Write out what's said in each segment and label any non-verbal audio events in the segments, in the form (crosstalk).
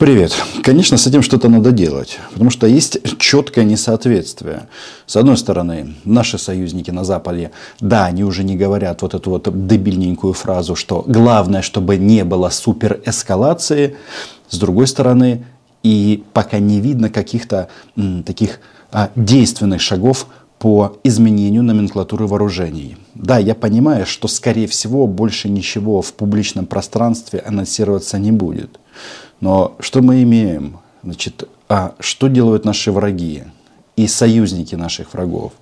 Привет. Конечно, с этим что-то надо делать, потому что есть четкое несоответствие. С одной стороны, наши союзники на Западе, да, они уже не говорят вот эту вот дебильненькую фразу, что главное, чтобы не было суперэскалации. С другой стороны, и пока не видно каких-то м, таких а, действенных шагов по изменению номенклатуры вооружений. Да, я понимаю, что, скорее всего, больше ничего в публичном пространстве анонсироваться не будет. Но что мы имеем? Значит, а что делают наши враги? И союзники наших врагов.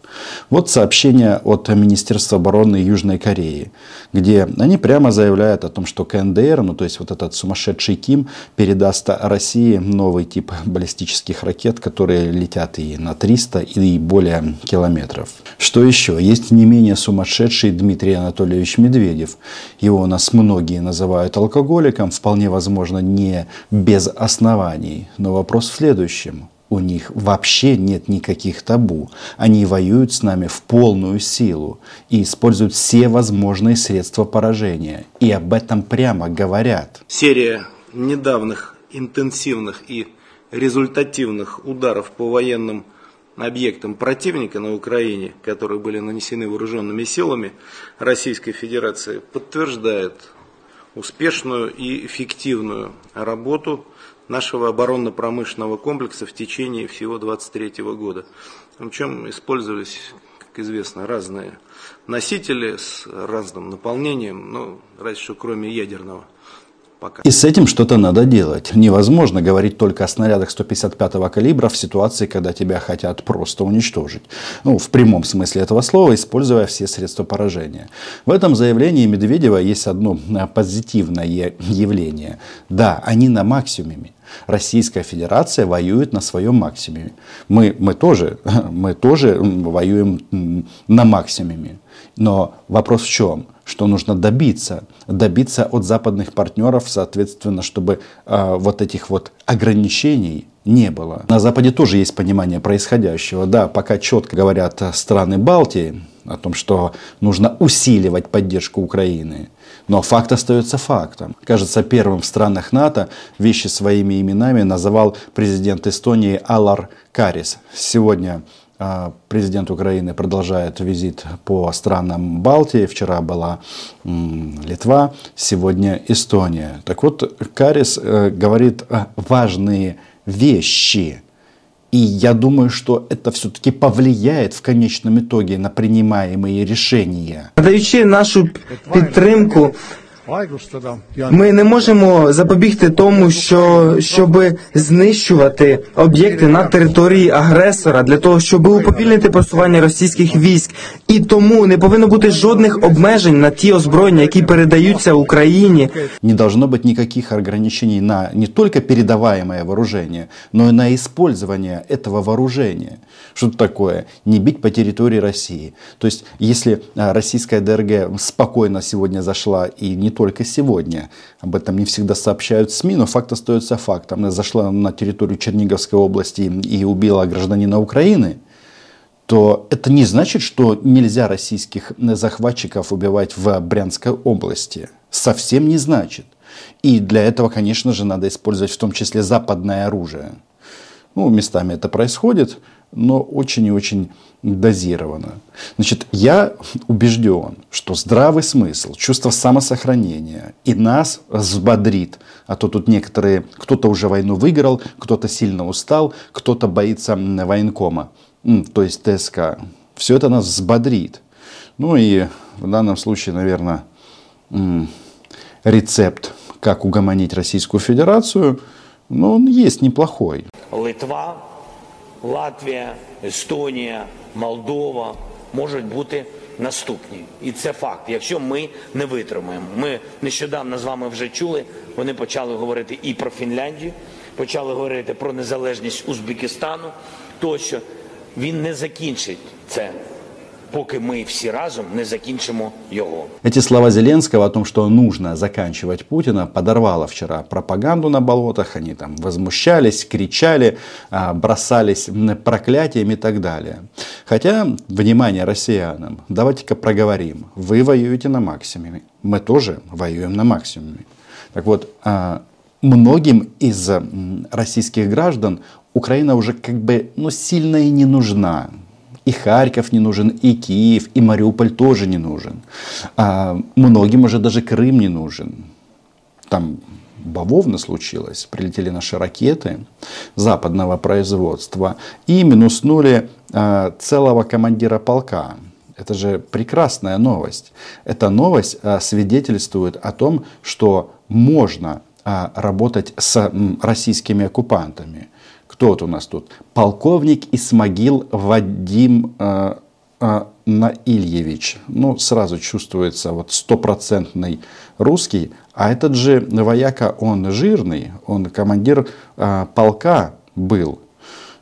Вот сообщение от Министерства обороны Южной Кореи, где они прямо заявляют о том, что КНДР, ну то есть вот этот сумасшедший Ким, передаст России новый тип баллистических ракет, которые летят и на 300 и более километров. Что еще? Есть не менее сумасшедший Дмитрий Анатольевич Медведев. Его у нас многие называют алкоголиком, вполне возможно не без оснований. Но вопрос в следующем у них вообще нет никаких табу. Они воюют с нами в полную силу и используют все возможные средства поражения. И об этом прямо говорят. Серия недавних интенсивных и результативных ударов по военным объектам противника на Украине, которые были нанесены вооруженными силами Российской Федерации, подтверждает успешную и эффективную работу нашего оборонно-промышленного комплекса в течение всего 23 года. Причем использовались, как известно, разные носители с разным наполнением, ну, разве что кроме ядерного пока. И с этим что-то надо делать. Невозможно говорить только о снарядах 155-го калибра в ситуации, когда тебя хотят просто уничтожить. Ну, в прямом смысле этого слова, используя все средства поражения. В этом заявлении Медведева есть одно э, позитивное явление. Да, они на максимуме. Российская Федерация воюет на своем максимуме. Мы, мы, тоже, (laughs) мы тоже воюем на максимуме. Но вопрос в чем? Что нужно добиться? Добиться от западных партнеров, соответственно, чтобы э, вот этих вот ограничений не было. На Западе тоже есть понимание происходящего. Да, пока четко говорят страны Балтии о том, что нужно усиливать поддержку Украины. Но факт остается фактом. Кажется, первым в странах НАТО вещи своими именами называл президент Эстонии Алар Карис. Сегодня а, президент Украины продолжает визит по странам Балтии. Вчера была Литва, сегодня Эстония. Так вот, Карис э, говорит важные вещи. И я думаю, что это все-таки повлияет в конечном итоге на принимаемые решения. Надаючи нашу підтримку ми не можемо запобігти тому, що щоб знищувати об'єкти на території агресора для того, щоб уповільнити просування російських військ, і тому не повинно бути жодних обмежень на ті озброєння, які передаються Україні. Не должно быть никаких ограничений на не только передаваемое вооружение, но и на использование этого вооружения. Что это такое? Не бить по территории России. То есть, если российская ДРГ спокойно сегодня зашла и не только сегодня. Об этом не всегда сообщают СМИ, но факт остается фактом. Она зашла на территорию Черниговской области и убила гражданина Украины, то это не значит, что нельзя российских захватчиков убивать в Брянской области. Совсем не значит. И для этого, конечно же, надо использовать в том числе западное оружие. Ну, местами это происходит, но очень и очень дозированно. Значит, я (laughs) убежден, что здравый смысл, чувство самосохранения и нас взбодрит. А то тут некоторые, кто-то уже войну выиграл, кто-то сильно устал, кто-то боится военкома, то есть ТСК. Все это нас взбодрит. Ну и в данном случае, наверное, рецепт, как угомонить Российскую Федерацию, ну, он есть неплохой. Литва Латвія, Естонія, Молдова можуть бути наступні. І це факт. Якщо ми не витримаємо, ми нещодавно з вами вже чули. Вони почали говорити і про Фінляндію, почали говорити про незалежність Узбекистану. Тощо він не закінчить це поки мы все разом не закінчимо его. Эти слова Зеленского о том, что нужно заканчивать Путина, подорвало вчера пропаганду на болотах. Они там возмущались, кричали, а, бросались проклятиями и так далее. Хотя, внимание россиянам, давайте-ка проговорим. Вы воюете на максимуме. Мы тоже воюем на максимуме. Так вот, а, многим из российских граждан Украина уже как бы ну, сильно и не нужна. И Харьков не нужен, и Киев, и Мариуполь тоже не нужен. А многим уже даже Крым не нужен. Там бавовна случилось, прилетели наши ракеты западного производства и минуснули а, целого командира полка. Это же прекрасная новость. Эта новость а, свидетельствует о том, что можно а, работать с российскими оккупантами. Кто вот у нас тут? Полковник Исмагил Вадим э, э, Наильевич. Ну, сразу чувствуется вот стопроцентный русский. А этот же вояка, он жирный, он командир э, полка был.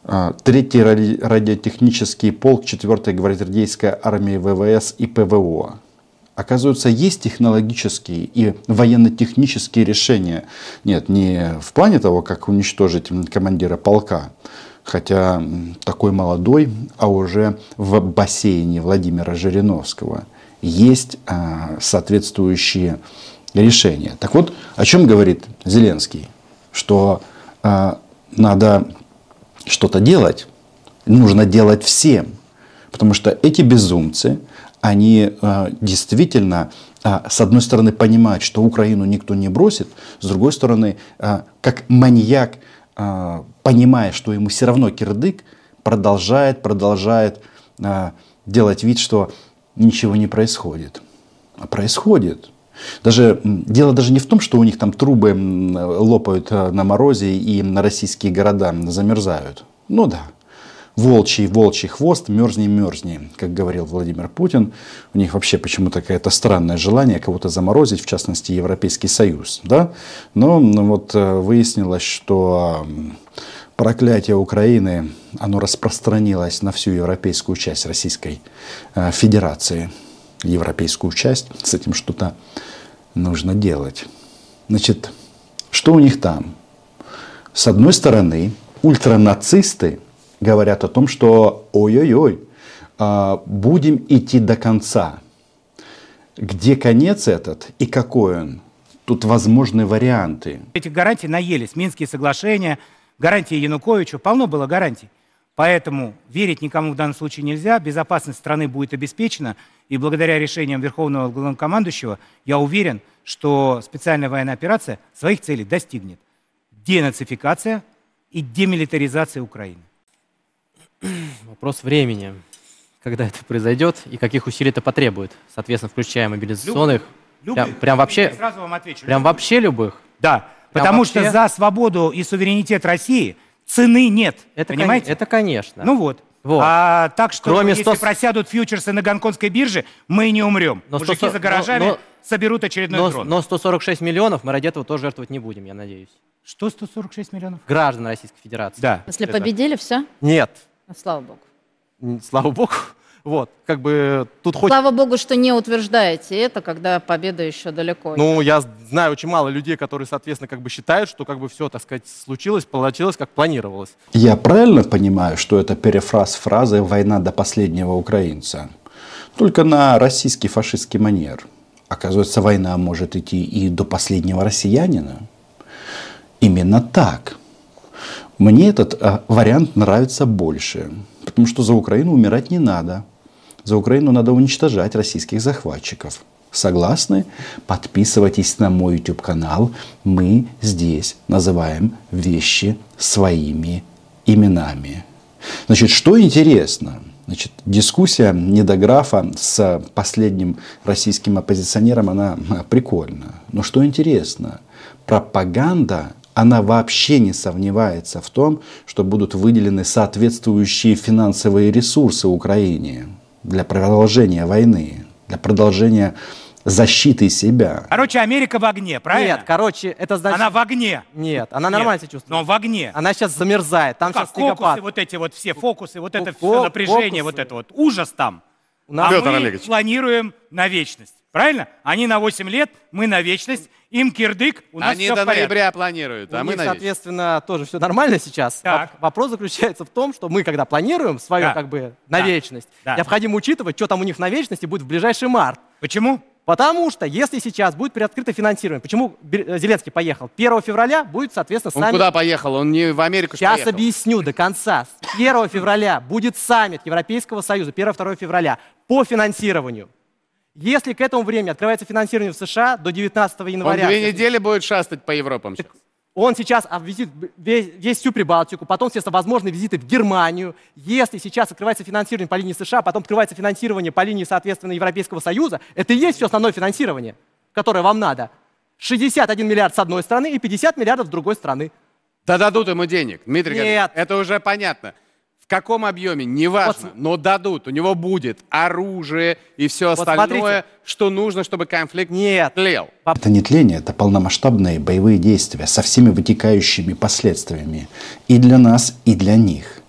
Э, третий радиотехнический полк 4-й гвардейской армии ВВС и ПВО. Оказывается, есть технологические и военно-технические решения. Нет, не в плане того, как уничтожить командира полка, хотя такой молодой, а уже в бассейне Владимира Жириновского есть а, соответствующие решения. Так вот, о чем говорит Зеленский? Что а, надо что-то делать, нужно делать всем. Потому что эти безумцы, они э, действительно, э, с одной стороны, понимают, что Украину никто не бросит, с другой стороны, э, как маньяк, понимая, что ему все равно кирдык, продолжает, продолжает делать вид, что ничего не происходит. А происходит. Даже, дело даже не в том, что у них там трубы лопают на морозе и на российские города замерзают. Ну да, волчий, волчий хвост, мерзни, мерзни, как говорил Владимир Путин. У них вообще почему-то какое-то странное желание кого-то заморозить, в частности, Европейский Союз. Да? Но ну, вот э, выяснилось, что проклятие Украины, оно распространилось на всю европейскую часть Российской э, Федерации. Европейскую часть. С этим что-то нужно делать. Значит, что у них там? С одной стороны, ультранацисты – говорят о том, что ой-ой-ой, а, будем идти до конца. Где конец этот и какой он? Тут возможны варианты. Этих гарантий наелись. Минские соглашения, гарантии Януковичу. Полно было гарантий. Поэтому верить никому в данном случае нельзя. Безопасность страны будет обеспечена. И благодаря решениям Верховного Главнокомандующего я уверен, что специальная военная операция своих целей достигнет. Денацификация и демилитаризация Украины. (clears throat) Вопрос времени, когда это произойдет и каких усилий это потребует. Соответственно, включая мобилизационных. Любых. Прям, прям вообще, Я сразу вам отвечу. прям любых. вообще любых. Да, Прям потому вообще? что за свободу и суверенитет России цены нет. Это, кон- понимаете? это конечно. Ну вот. Вот. А так что, Кроме если 100 просядут фьючерсы на гонконгской бирже, мы не умрем. Но Мужики 140 за гаражами но- но- соберут очередной но, дрон. но 146 миллионов мы ради этого тоже жертвовать не будем, я надеюсь. Что 146 миллионов? Граждан Российской Федерации. Да. Если это- победили, все? Нет. Слава Богу. Слава богу. (laughs) Вот, как бы тут хоть... Слава Богу, что не утверждаете это, когда победа еще далеко. Ну, я знаю очень мало людей, которые, соответственно, как бы считают, что как бы все, так сказать, случилось, получилось, как планировалось. Я правильно понимаю, что это перефраз фразы «война до последнего украинца»? Только на российский фашистский манер. Оказывается, война может идти и до последнего россиянина. Именно так. Мне этот э, вариант нравится больше. Потому что за Украину умирать не надо. За Украину надо уничтожать российских захватчиков. Согласны? Подписывайтесь на мой YouTube канал. Мы здесь называем вещи своими именами. Значит, что интересно? Значит, дискуссия недографа с последним российским оппозиционером, она а, прикольна. Но что интересно? Пропаганда, она вообще не сомневается в том, что будут выделены соответствующие финансовые ресурсы Украине для продолжения войны, для продолжения защиты себя. Короче, Америка в огне, правильно? Нет, короче, это значит... Она в огне. Нет, она Нет, нормально себя чувствует. Но в огне. Она сейчас замерзает, там как сейчас снегопад. фокусы, вот эти вот все фокусы, вот это Фо- все напряжение, фокусы. вот это вот ужас там. У нас- а Петр мы Олегович. планируем на вечность. Правильно? Они на 8 лет, мы на вечность. Им кирдык, у нас Они все до в порядке. ноября планируют, У а мы них, на вечер. соответственно, тоже все нормально сейчас. Так. Воп- Вопрос заключается в том, что мы, когда планируем свою, Да. как бы, на Да. вечность, Да. необходимо учитывать, что там у них на вечности будет в ближайший март. Почему? Потому что если сейчас будет приоткрыто финансирование, почему Бер- Зеленский поехал? 1 февраля будет, соответственно, Он саммит. куда поехал? Он не в Америку Сейчас поехал. объясню до конца. С 1 февраля будет саммит Европейского Союза, 1-2 февраля, по финансированию. Если к этому времени открывается финансирование в США до 19 Он января, две недели будет шастать по Европам сейчас. Он сейчас обвизит весь, весь всю Прибалтику, потом, естественно, возможны визиты в Германию. Если сейчас открывается финансирование по линии США, потом открывается финансирование по линии, соответственно, Европейского Союза, это и есть все основное финансирование, которое вам надо. 61 миллиард с одной стороны и 50 миллиардов с другой стороны. Да дадут ему денег, Дмитрий Нет. Георгиевич, это уже понятно. В каком объеме, неважно, Вот. но дадут. У него будет оружие и все Вот остальное, смотрите. что нужно, чтобы конфликт Нет. тлел. Это не тление, это полномасштабные боевые действия со всеми вытекающими последствиями и для нас, и для них.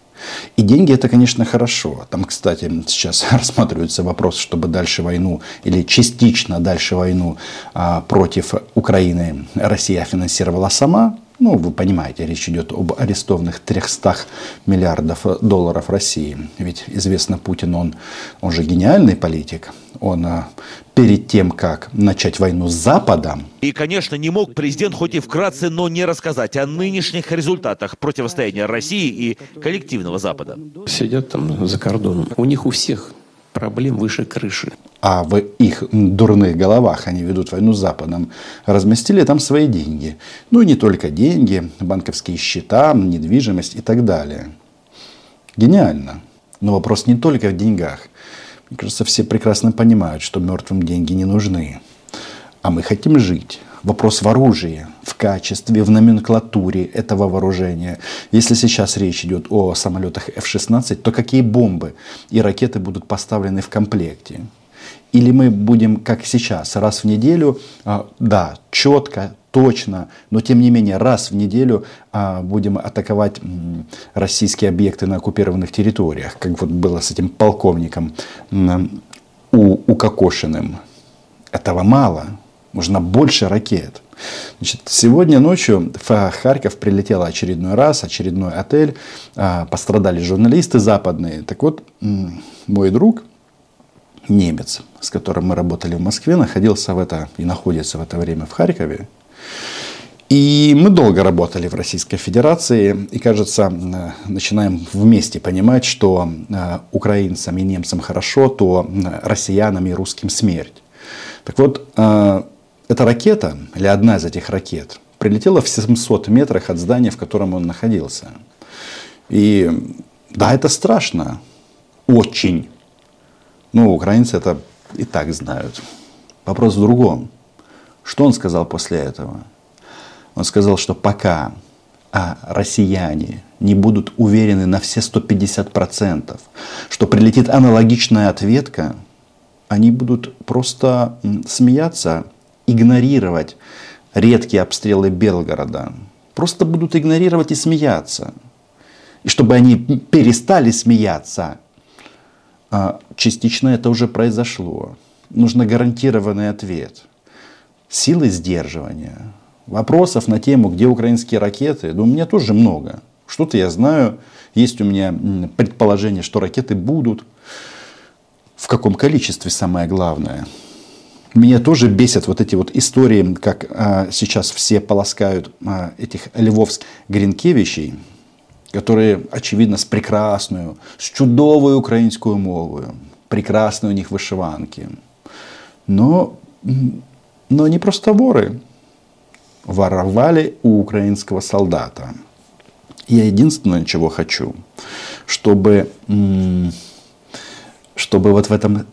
И деньги это, конечно, хорошо. Там, кстати, сейчас (laughs) рассматривается вопрос, чтобы дальше войну или частично дальше войну а, против Украины Россия финансировала сама. Ну, вы понимаете, речь идет об арестованных 300 миллиардов долларов России. Ведь известно, Путин, он, он же гениальный политик. Он а, перед тем, как начать войну с Западом, И, конечно, не мог президент хоть и вкратце, но не рассказать о нынешних результатах противостояния России и коллективного Запада. Сидят там за кордоном. У них у всех проблем выше крыши. а в их дурных головах они ведут войну с Западом, разместили там свои деньги. Ну и не только деньги, банковские счета, недвижимость и так далее. Гениально. Но вопрос не только в деньгах. Мне кажется, все прекрасно понимают, что мертвым деньги не нужны. А мы хотим жить. Вопрос в оружии, в качестве, в номенклатуре этого вооружения. Если сейчас речь идет о самолетах F-16, то какие бомбы и ракеты будут поставлены в комплекте? Или мы будем, как сейчас, раз в неделю, а, да, четко, точно, но тем не менее раз в неделю а, будем атаковать российские объекты на оккупированных территориях, как вот было с этим полковником у, Укокошиным. Этого мало. Нужно больше ракет. Значит, сегодня ночью в Харьков прилетела очередной раз, очередной отель. а, Пострадали журналисты западные. Так вот, мой друг, немец, с которым мы работали в Москве, находился в это и находится в это время в Харькове. И мы долго работали в Российской Федерации и, кажется, э, начинаем вместе понимать, что э, украинцам и немцам хорошо, то э, россиянам и русским смерть. Так вот, э, эта ракета, или одна из этих ракет, прилетела в 700 метрах от здания, в котором он находился. И да, это страшно. Очень. Ну, украинцы это и так знают. Вопрос в другом. Что он сказал после этого? Он сказал, что пока а, россияне не будут уверены на все 150%, что прилетит аналогичная ответка, они будут просто смеяться, игнорировать редкие обстрелы Белгорода. Просто будут игнорировать и смеяться. И чтобы они перестали смеяться, а, частично это уже произошло. Нужно гарантированный ответ. Силы сдерживания. Вопросов на тему, где украинские ракеты, ну, у меня тоже много. Что-то я знаю. Есть у меня предположение, что ракеты будут. В каком количестве самое главное. Меня тоже бесят вот эти вот истории, как а, сейчас все полоскают а, этих львовских Гринкевичей, которые, очевидно, с прекрасную, с чудовою українською мовою, прекрасные у них вышиванки. Но, но они просто воры. Воровали у украинского солдата. Я единственное, чего хочу, чтобы, чтобы вот в этом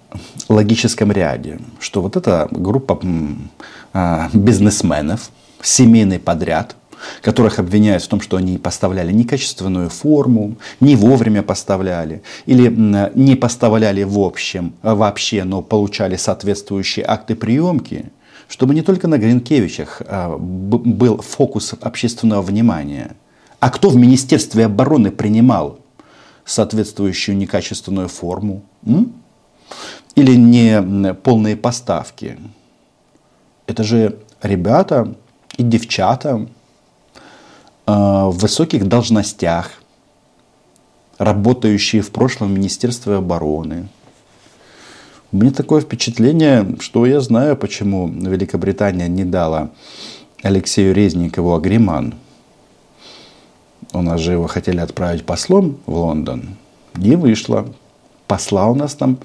логическом ряде, что вот эта группа а, бизнесменов, семейный подряд, которых обвиняют в том, что они поставляли некачественную форму, не вовремя поставляли, или не поставляли в общем вообще, но получали соответствующие акты приемки, чтобы не только на Гринкевичах а, был фокус общественного внимания, а кто в Министерстве обороны принимал соответствующую некачественную форму? м? Или не полные поставки? Это же ребята и девчата э, в высоких должностях, работающие в прошлом Министерстве обороны. У меня такое впечатление, что я знаю, почему Великобритания не дала Алексею Резникову агриман. У нас же его хотели отправить послом в Лондон. Не вышло. Посла у нас там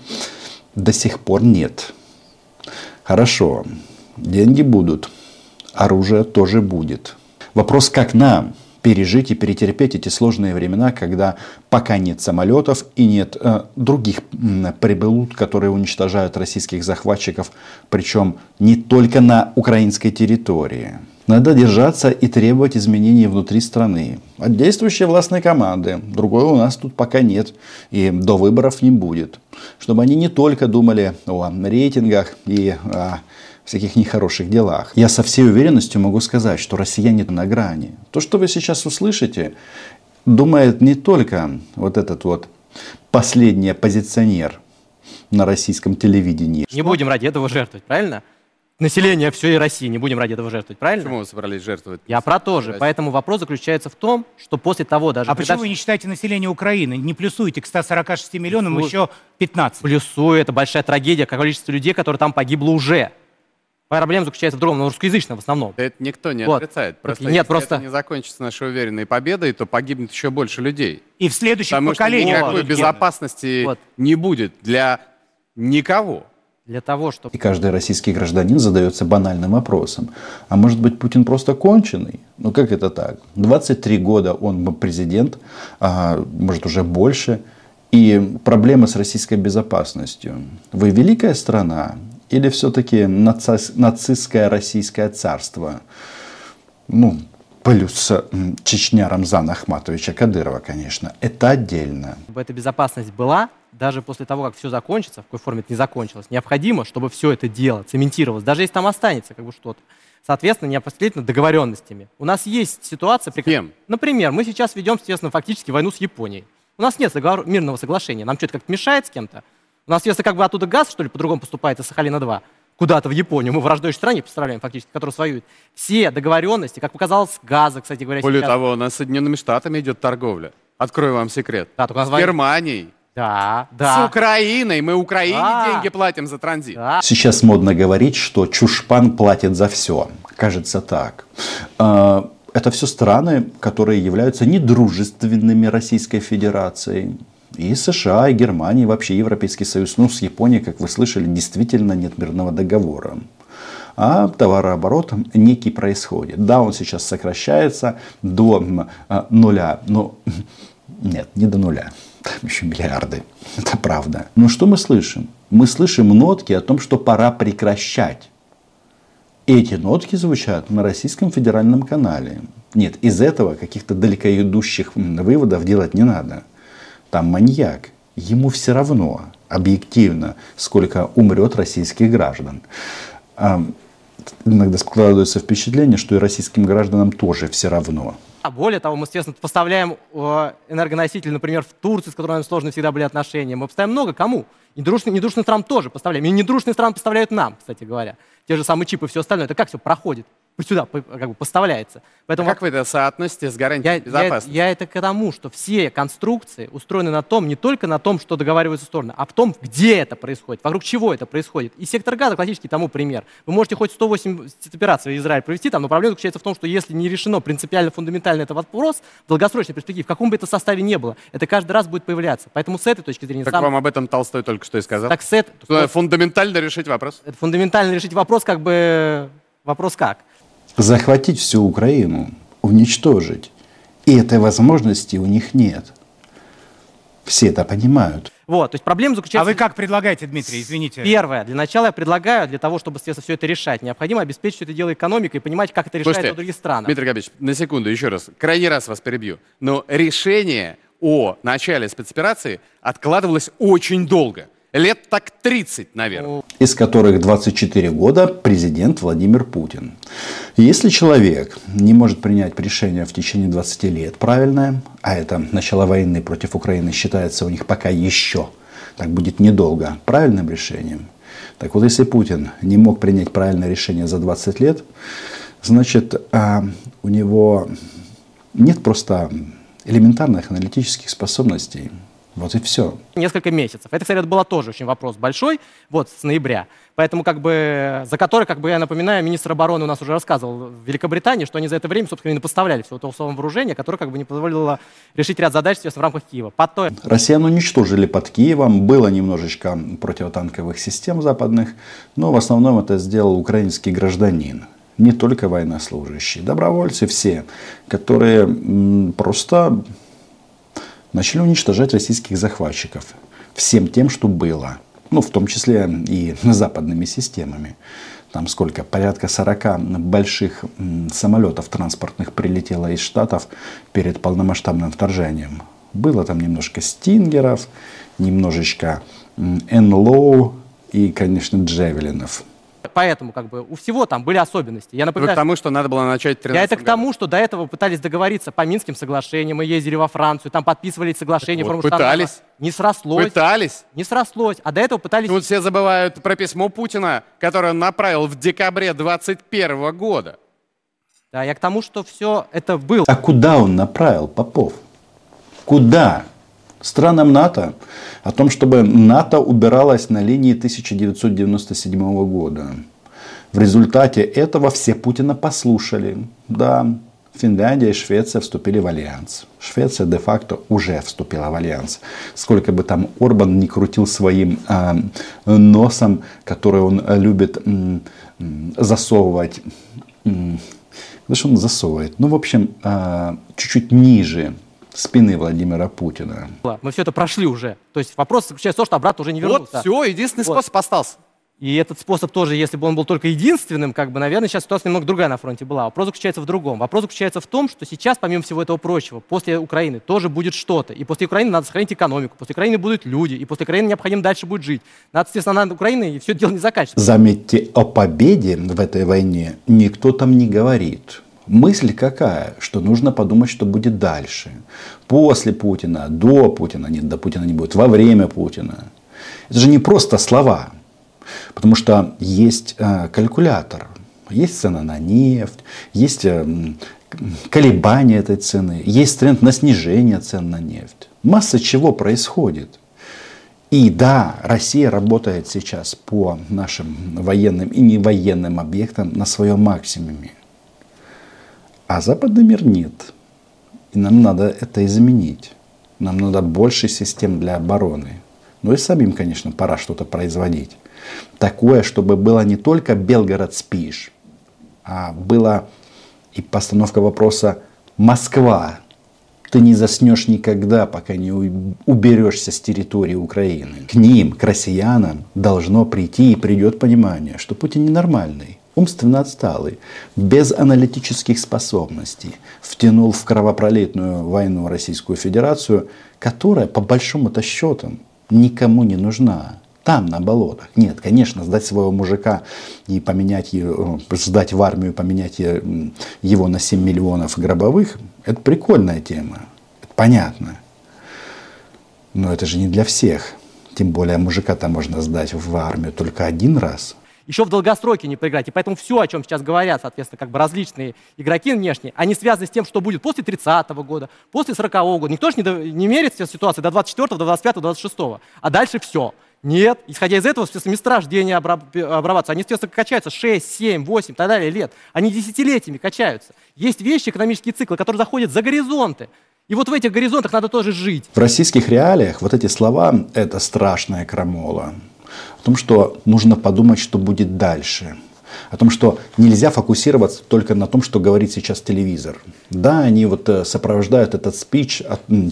до сих пор нет. Хорошо, деньги будут, оружие тоже будет. Вопрос, как нам пережить и перетерпеть эти сложные времена, когда пока нет самолетов и нет э, других э, приблуд, которые уничтожают российских захватчиков, причем не только на украинской территории. Надо держаться и требовать изменений внутри страны. От действующей властной команды. Другой у нас тут пока нет. И до выборов не будет. Чтобы они не только думали о рейтингах и о всяких нехороших делах. Я со всей уверенностью могу сказать, что россияне на грани. То, что вы сейчас услышите, думает не только вот этот вот последний оппозиционер на российском телевидении. Не будем ради этого жертвовать, правильно? Население всей России не будем ради этого жертвовать, правильно? Почему вы собрались жертвовать? Я про то же. Поэтому вопрос заключается в том, что после того даже... А когда почему вы не считаете население Украины? Не плюсуете к 146 миллионам Плюсую. еще 15? Плюсую, это большая трагедия, количество людей, которые там погибло уже. Проблема заключается в другом, но русскоязычном в основном. Да это никто не Вот. отрицает. Просто нет, если просто- это не закончится нашей уверенной победой, то погибнет еще больше людей. И в следующих Потому что поколениях никакой безопасности не будет для никого. Для того, чтобы... И каждый российский гражданин задается банальным вопросом. А может быть Путин просто конченый? Ну как это так? 23 года он президент, а, может уже больше. И проблемы с российской безопасностью. Вы великая страна или все-таки наци- нацистское российское царство? Ну, плюс м, Чечня Рамзана Ахматовича Кадырова, конечно. Это отдельно. чтобы эта безопасность была, даже после того, как все закончится, в какой форме это не закончилось, необходимо, чтобы все это дело цементировалось, даже если там останется как бы что-то. Соответственно, непосредственно договоренностями. У нас есть ситуация... При... Кем? Например, мы сейчас ведем, естественно, фактически войну с Японией. У нас нет договор- мирного соглашения. Нам что-то как-то мешает с кем-то? У нас, если как бы оттуда газ, что ли, по-другому поступает из Сахалина-2, куда-то в Японию, мы в враждующей стране поставляем фактически, которая воюет. Все договоренности, как показалось, с газа, кстати говоря, Более сейчас- того, у нас с Соединенными Штатами идет торговля. Открою вам секрет. Да, только с. Германией. Да, С да. Украиной. Мы Украине Да. деньги платим за транзит. Сейчас модно говорить, что чушпан платит за все. Кажется так. А, Это все страны, которые являются недружественными Российской Федерацией. И США, и Германия, и вообще Европейский Союз. Ну, с Японией, как вы слышали, действительно нет мирного договора. А товарооборот некий происходит. Да, он сейчас сокращается до а, нуля. Но (laughs) нет, не до нуля. Там еще миллиарды. (laughs) Это правда. Но что мы слышим? Мы слышим нотки о том, что пора прекращать. Эти нотки звучат на российском федеральном канале. Нет, из этого каких-то далекоидущих м, выводов делать не надо. Там маньяк. Ему все равно, объективно, сколько умрет российских граждан. Иногда складывается впечатление, что и российским гражданам тоже все равно. А более того, мы, естественно, поставляем э, энергоносители, например, в Турцию, с которой у нас сложные всегда были отношения. Мы поставляем много кому. И дружные, недружные страны тоже поставляем. И недружные страны поставляют нам, кстати говоря. Те же самые чипы и все остальное. Это как все проходит? Сюда по- как бы поставляется. Поэтому А как вы это соотносите с гарантией я, я, безопасности? я это к тому, что все конструкции устроены на том, не только на том, что договариваются стороны, а в том, где это происходит, вокруг чего это происходит. И сектор газа классический тому пример. Вы можете хоть 108 операций в Израиль провести, там, но проблема заключается в том, что если не решено принципиально, фундаментально этот вопрос, в долгосрочной перспективе, в каком бы это составе не было, это каждый раз будет появляться. Поэтому с этой точки зрения... Так сам- вам об этом Толстой только что и сказал. Так с этой- Что Фундаментально решить вопрос. это фундаментально решить вопрос, как бы... Вопрос как? Захватить всю Украину, уничтожить. И этой возможности у них нет. Все это понимают. Вот, то есть проблема заключается... А вы как предлагаете, Дмитрий, извините? Первое. Для начала я предлагаю, для того, чтобы, естественно, все это решать, необходимо обеспечить это дело экономикой и понимать, как это решается Слушайте, в других странах. Дмитрий Габич, на секунду еще раз. Крайний раз вас перебью. Но решение о начале спецоперации откладывалось очень долго. Лет так 30, наверное. из которых 24 года президент Владимир Путин. Если человек не может принять решение в течение 20 лет правильное, а это начало войны против Украины считается у них пока еще, так будет недолго, правильным решением, так вот если Путин не мог принять правильное решение за 20 лет, значит а, у него нет просто элементарных аналитических способностей Вот и все. Несколько месяцев. Это, кстати, было тоже очень вопрос большой, вот, с ноября. Поэтому, как бы, за который, как бы, я напоминаю, министр обороны у нас уже рассказывал в Великобритании, что они за это время, собственно, и поставляли все то условное вооружение, которое, как бы, не позволило решить ряд задач в рамках Киева. Потом... Россиян уничтожили под Киевом, было немножечко противотанковых систем западных, но в основном это сделал украинский гражданин не только военнослужащие, добровольцы все, которые просто начали уничтожать российских захватчиков всем тем, что было. Ну, в том числе и (laughs) западными системами. Там сколько? Порядка 40 больших самолетов транспортных прилетело из Штатов перед полномасштабным вторжением. Было там немножко стингеров, немножечко НЛО и, конечно, джевелинов. Поэтому как бы у всего там были особенности. Я напоминаю, Вы к тому, что надо было начать Я это к тому, что до этого пытались договориться по Минским соглашениям. Мы ездили во Францию, там подписывали соглашения. Вот, пытались. Не срослось. Пытались. Не срослось. А до этого пытались... Тут все забывают про письмо Путина, которое он направил в декабре 2021 года. Да, я к тому, что все это было. А куда он направил, Попов? Куда? Странам НАТО о том, чтобы НАТО убиралось на линии 1997 года. В результате этого все Путина послушали. Да, Финляндия и Швеция вступили в альянс. Швеция де-факто уже вступила в альянс. Сколько бы там Орбан не крутил своим э, носом, который он любит э, засовывать. Э, что он засовывает? Ну, в общем, э, чуть-чуть ниже спины Владимира Путина. Мы все это прошли уже. То есть вопрос заключается в том, что обратно уже не вернуться. Вот все, единственный вот. способ остался. И этот способ тоже, если бы он был только единственным, как бы, наверное, сейчас ситуация немного другая на фронте была. Вопрос заключается в другом. Вопрос заключается в том, что сейчас, помимо всего этого прочего, после Украины тоже будет что-то. И после Украины надо сохранить экономику, после Украины будут люди, и после Украины необходимо дальше будет жить. Надо, естественно, над Украиной, и все дело не заканчивается. Заметьте, о победе в этой войне никто там не говорит. Мысль какая? Что нужно подумать, что будет дальше. После Путина, до Путина, нет, до Путина не будет, во время Путина. Это же не просто слова. Потому что есть э, калькулятор, есть цена на нефть, есть э, колебания этой цены, есть тренд на снижение цен на нефть. Масса чего происходит. И да, Россия работает сейчас по нашим военным и невоенным объектам на своем максимуме. А западный мир нет. И нам надо это изменить. Нам надо больше систем для обороны. Ну и самим, конечно, пора что-то производить. Такое, чтобы было не только Белгород-Спиш, а была и постановка вопроса Москва. Ты не заснешь никогда, пока не уберешься с территории Украины. К ним, к россиянам, должно прийти и придет понимание, что Путин ненормальный умственно отсталый, без аналитических способностей, втянул в кровопролитную войну Российскую Федерацию, которая по большому-то счетам никому не нужна. Там, на болотах. Нет, конечно, сдать своего мужика и поменять его, сдать в армию, поменять его на 7 миллионов гробовых, это прикольная тема. Это понятно. Но это же не для всех. Тем более мужика-то можно сдать в армию только один раз еще в долгосроке не проиграть. И поэтому все, о чем сейчас говорят, соответственно, как бы различные игроки внешние, они связаны с тем, что будет после 30-го года, после 40-го года. Никто же не, до, не мерит ситуацию до 24-го, до 25-го, до 26-го. А дальше все. Нет. Исходя из этого, места рождения обрабатываются. Они, естественно, качаются 6, 7, 8 и так далее лет. Они десятилетиями качаются. Есть вещи, экономические циклы, которые заходят за горизонты. И вот в этих горизонтах надо тоже жить. В российских реалиях вот эти слова – это страшная крамола о том, что нужно подумать, что будет дальше. О том, что нельзя фокусироваться только на том, что говорит сейчас телевизор. Да, они вот э, сопровождают этот спич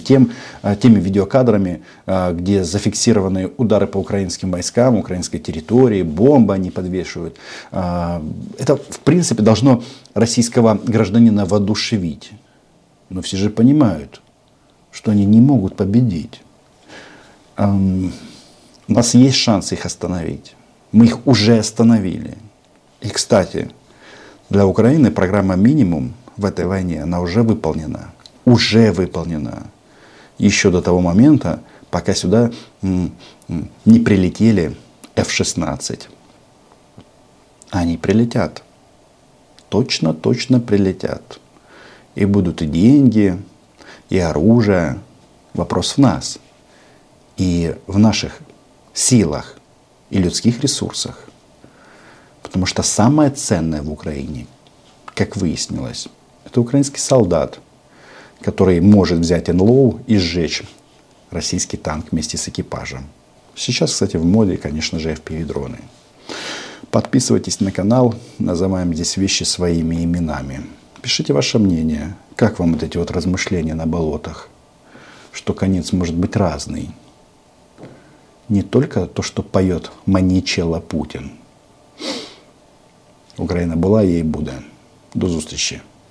тем, э, теми видеокадрами, э, где зафиксированы удары по украинским войскам, украинской территории, бомбы они подвешивают. Это, в принципе, должно российского гражданина воодушевить. Но все же понимают, что они не могут победить. У нас есть шанс их остановить. Мы их уже остановили. И, кстати, для Украины программа «Минимум» в этой войне, она уже выполнена. Уже выполнена. Еще до того момента, пока сюда не прилетели F-16. Они прилетят. Точно, точно прилетят. И будут и деньги, и оружие. Вопрос в нас – и в наших силах и людских ресурсах. Потому что самое ценное в Украине, как выяснилось, это украинский солдат, который может взять НЛО и сжечь российский танк вместе с экипажем. Сейчас, кстати, в моде, конечно же, FPV-дроны. Подписывайтесь на канал, называем здесь вещи своими именами. Пишите ваше мнение, как вам вот эти вот размышления на болотах, что конец может быть разный Не только то, что поет Манічела Путін. Україна була, їй буде. До зустрічі.